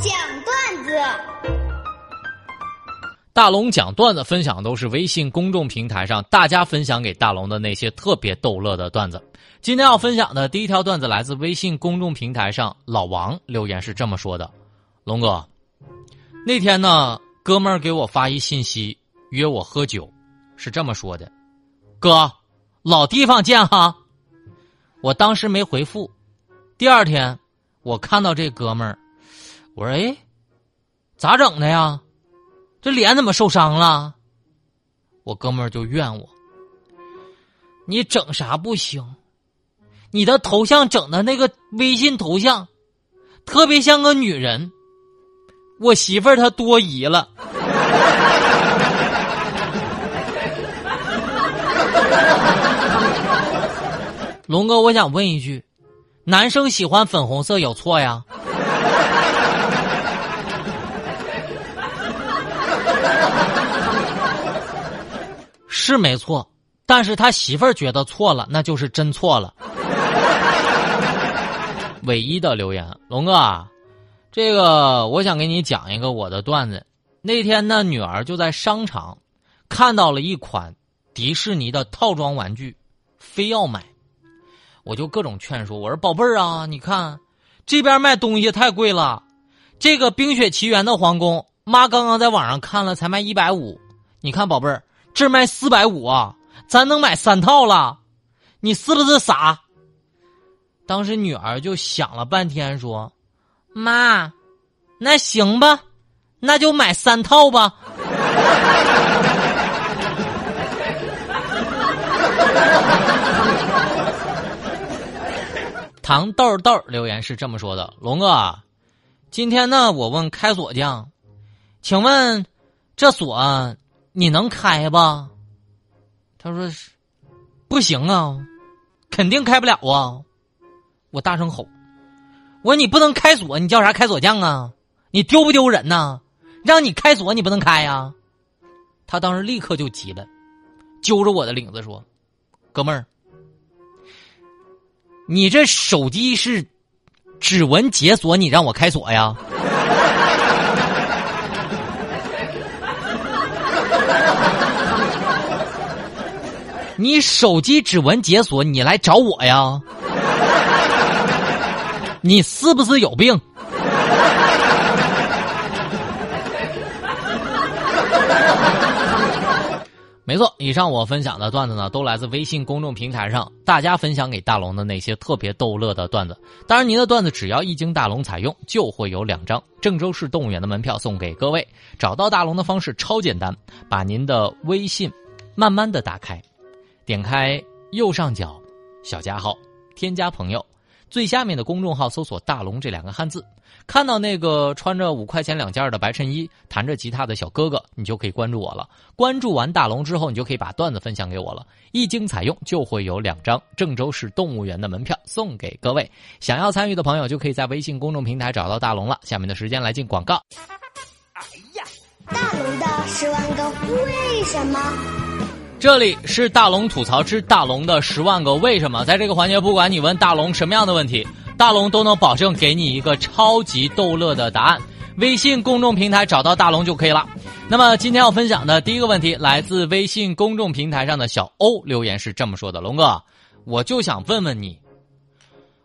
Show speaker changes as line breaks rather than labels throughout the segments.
讲段子。
大龙讲段子分享都是微信公众平台上大家分享给大龙的那些特别逗乐的段子。今天要分享的第一条段子来自微信公众平台上老王留言是这么说的：“龙哥，那天呢，哥们儿给我发一信息约我喝酒，是这么说的：哥，老地方见哈。我当时没回复。第二天，我看到这哥们儿，我说哎，咋整的呀？”这脸怎么受伤了？我哥们儿就怨我。你整啥不行？你的头像整的那个微信头像，特别像个女人。我媳妇儿她多疑了。龙哥，我想问一句：男生喜欢粉红色有错呀？是没错，但是他媳妇儿觉得错了，那就是真错了。唯一的留言，龙哥，这个我想给你讲一个我的段子。那天呢，女儿就在商场看到了一款迪士尼的套装玩具，非要买，我就各种劝说。我说宝贝儿啊，你看这边卖东西太贵了，这个《冰雪奇缘》的皇宫，妈刚刚在网上看了，才卖一百五。你看宝贝儿。这卖四百五啊，咱能买三套了，你是不是傻？当时女儿就想了半天，说：“妈，那行吧，那就买三套吧。”糖豆豆留言是这么说的：“龙哥，今天呢，我问开锁匠，请问这锁？”你能开吧？他说是，不行啊，肯定开不了啊！我大声吼：“我说你不能开锁，你叫啥开锁匠啊？你丢不丢人呐？让你开锁你不能开呀！”他当时立刻就急了，揪着我的领子说：“哥们儿，你这手机是指纹解锁，你让我开锁呀？”你手机指纹解锁，你来找我呀？你是不是有病？没错，以上我分享的段子呢，都来自微信公众平台上大家分享给大龙的那些特别逗乐的段子。当然，您的段子只要一经大龙采用，就会有两张郑州市动物园的门票送给各位。找到大龙的方式超简单，把您的微信慢慢的打开。点开右上角小加号，添加朋友，最下面的公众号搜索“大龙”这两个汉字，看到那个穿着五块钱两件的白衬衣、弹着吉他的小哥哥，你就可以关注我了。关注完大龙之后，你就可以把段子分享给我了。一经采用，就会有两张郑州市动物园的门票送给各位。想要参与的朋友，就可以在微信公众平台找到大龙了。下面的时间来进广告。
哎呀，大龙的十万个为什么？
这里是大龙吐槽之大龙的十万个为什么，在这个环节，不管你问大龙什么样的问题，大龙都能保证给你一个超级逗乐的答案。微信公众平台找到大龙就可以了。那么今天要分享的第一个问题，来自微信公众平台上的小欧留言是这么说的：“龙哥，我就想问问你，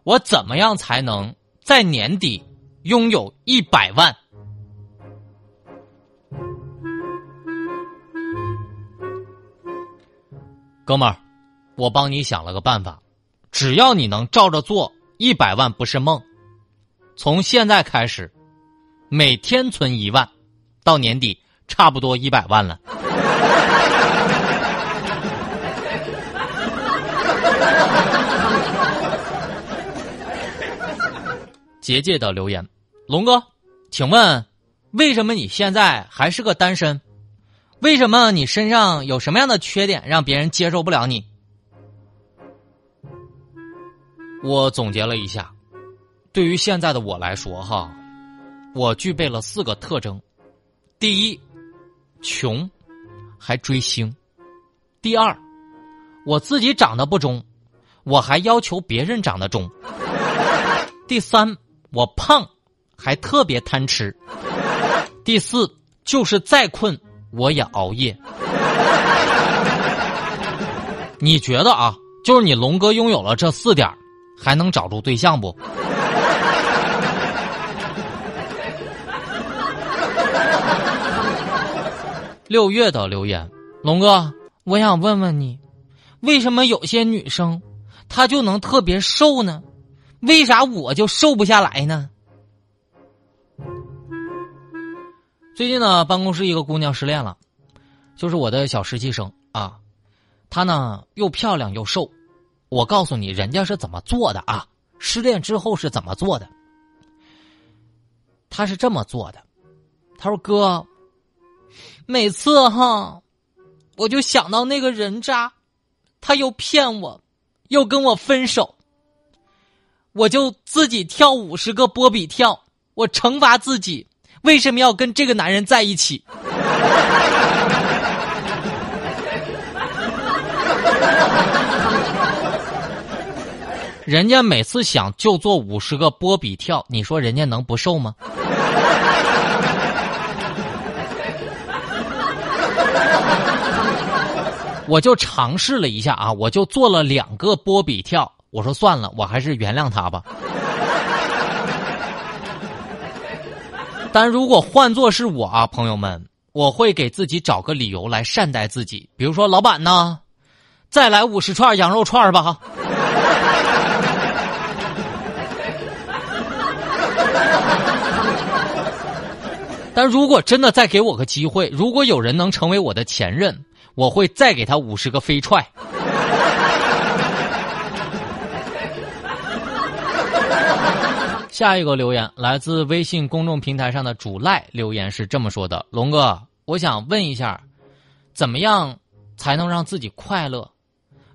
我怎么样才能在年底拥有一百万？”哥们儿，我帮你想了个办法，只要你能照着做，一百万不是梦。从现在开始，每天存一万，到年底差不多一百万了。结界的留言，龙哥，请问为什么你现在还是个单身？为什么你身上有什么样的缺点让别人接受不了你？我总结了一下，对于现在的我来说，哈，我具备了四个特征：第一，穷，还追星；第二，我自己长得不中，我还要求别人长得中；第三，我胖，还特别贪吃。第四就是再困我也熬夜。你觉得啊，就是你龙哥拥有了这四点，还能找住对象不？六月的留言，龙哥，我想问问你，为什么有些女生她就能特别瘦呢？为啥我就瘦不下来呢？最近呢，办公室一个姑娘失恋了，就是我的小实习生啊，她呢又漂亮又瘦。我告诉你，人家是怎么做的啊？失恋之后是怎么做的？她是这么做的，她说：“哥。”每次哈，我就想到那个人渣，他又骗我，又跟我分手，我就自己跳五十个波比跳，我惩罚自己，为什么要跟这个男人在一起？人家每次想就做五十个波比跳，你说人家能不瘦吗？我就尝试了一下啊，我就做了两个波比跳。我说算了，我还是原谅他吧。但如果换做是我啊，朋友们，我会给自己找个理由来善待自己。比如说，老板呢，再来五十串羊肉串吧。但如果真的再给我个机会，如果有人能成为我的前任。我会再给他五十个飞踹。下一个留言来自微信公众平台上的主赖留言是这么说的：“龙哥，我想问一下，怎么样才能让自己快乐？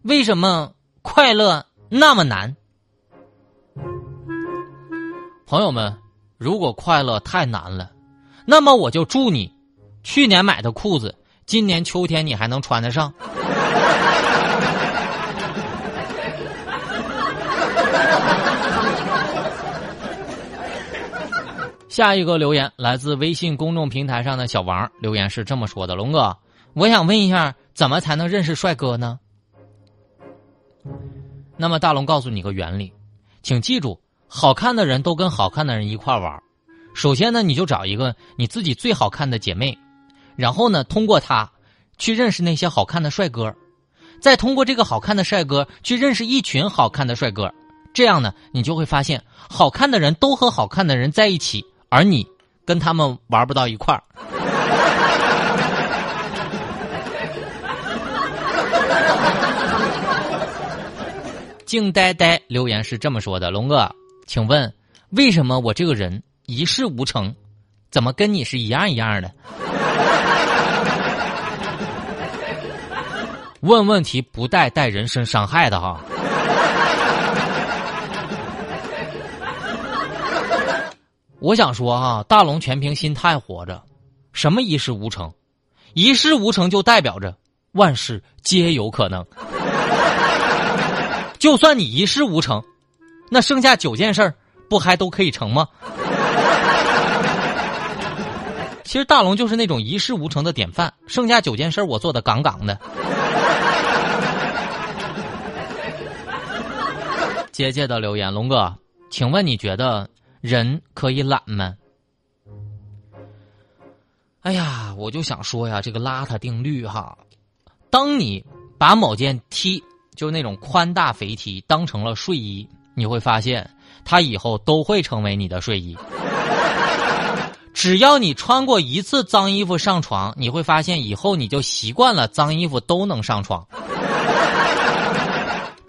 为什么快乐那么难？”朋友们，如果快乐太难了，那么我就祝你，去年买的裤子。今年秋天你还能穿得上？下一个留言来自微信公众平台上的小王，留言是这么说的：“龙哥，我想问一下，怎么才能认识帅哥呢？”那么大龙告诉你个原理，请记住，好看的人都跟好看的人一块玩。首先呢，你就找一个你自己最好看的姐妹。然后呢，通过她去认识那些好看的帅哥，再通过这个好看的帅哥去认识一群好看的帅哥，这样呢，你就会发现，好看的人都和好看的人在一起，而你跟他们玩不到一块儿。静呆呆留言是这么说的：“龙哥，请问为什么我这个人一事无成，怎么跟你是一样一样的？”问问题不带带人身伤害的哈。我想说哈，大龙全凭心态活着，什么一事无成，一事无成就代表着万事皆有可能。就算你一事无成，那剩下九件事不还都可以成吗？其实大龙就是那种一事无成的典范，剩下九件事我做的杠杠的。姐姐的留言，龙哥，请问你觉得人可以懒吗？哎呀，我就想说呀，这个邋遢定律哈，当你把某件 T，就是那种宽大肥 T，当成了睡衣，你会发现它以后都会成为你的睡衣。只要你穿过一次脏衣服上床，你会发现以后你就习惯了脏衣服都能上床。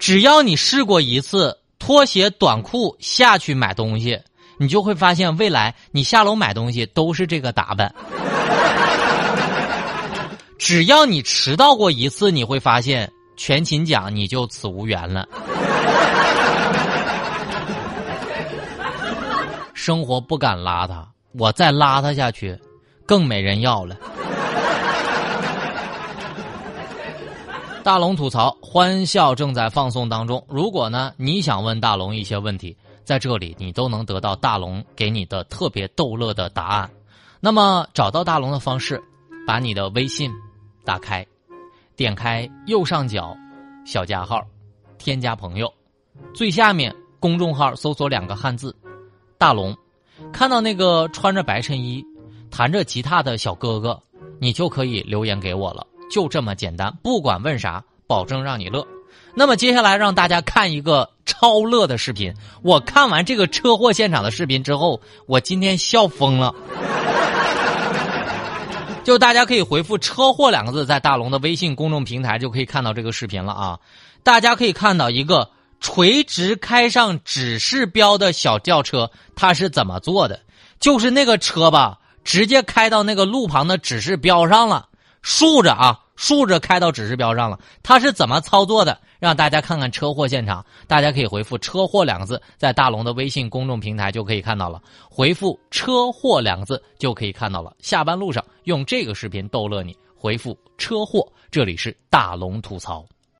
只要你试过一次拖鞋短裤下去买东西，你就会发现未来你下楼买东西都是这个打扮。只要你迟到过一次，你会发现全勤奖你就此无缘了。生活不敢邋遢。我再邋遢下去，更没人要了。大龙吐槽，欢笑正在放送当中。如果呢，你想问大龙一些问题，在这里你都能得到大龙给你的特别逗乐的答案。那么找到大龙的方式，把你的微信打开，点开右上角小加号，添加朋友，最下面公众号搜索两个汉字“大龙”，看到那个穿着白衬衣、弹着吉他的小哥哥，你就可以留言给我了，就这么简单，不管问啥，保证让你乐。那么接下来让大家看一个超乐的视频。我看完这个车祸现场的视频之后，我今天笑疯了。就大家可以回复“车祸”两个字，在大龙的微信公众平台就可以看到这个视频了啊！大家可以看到一个垂直开上指示标的小轿车，它是怎么做的？就是那个车吧，直接开到那个路旁的指示标上了，竖着啊。竖着开到指示标上了，他是怎么操作的？让大家看看车祸现场。大家可以回复“车祸”两个字，在大龙的微信公众平台就可以看到了。回复“车祸”两个字就可以看到了。下班路上用这个视频逗乐你。回复“车祸”，这里是大龙吐槽。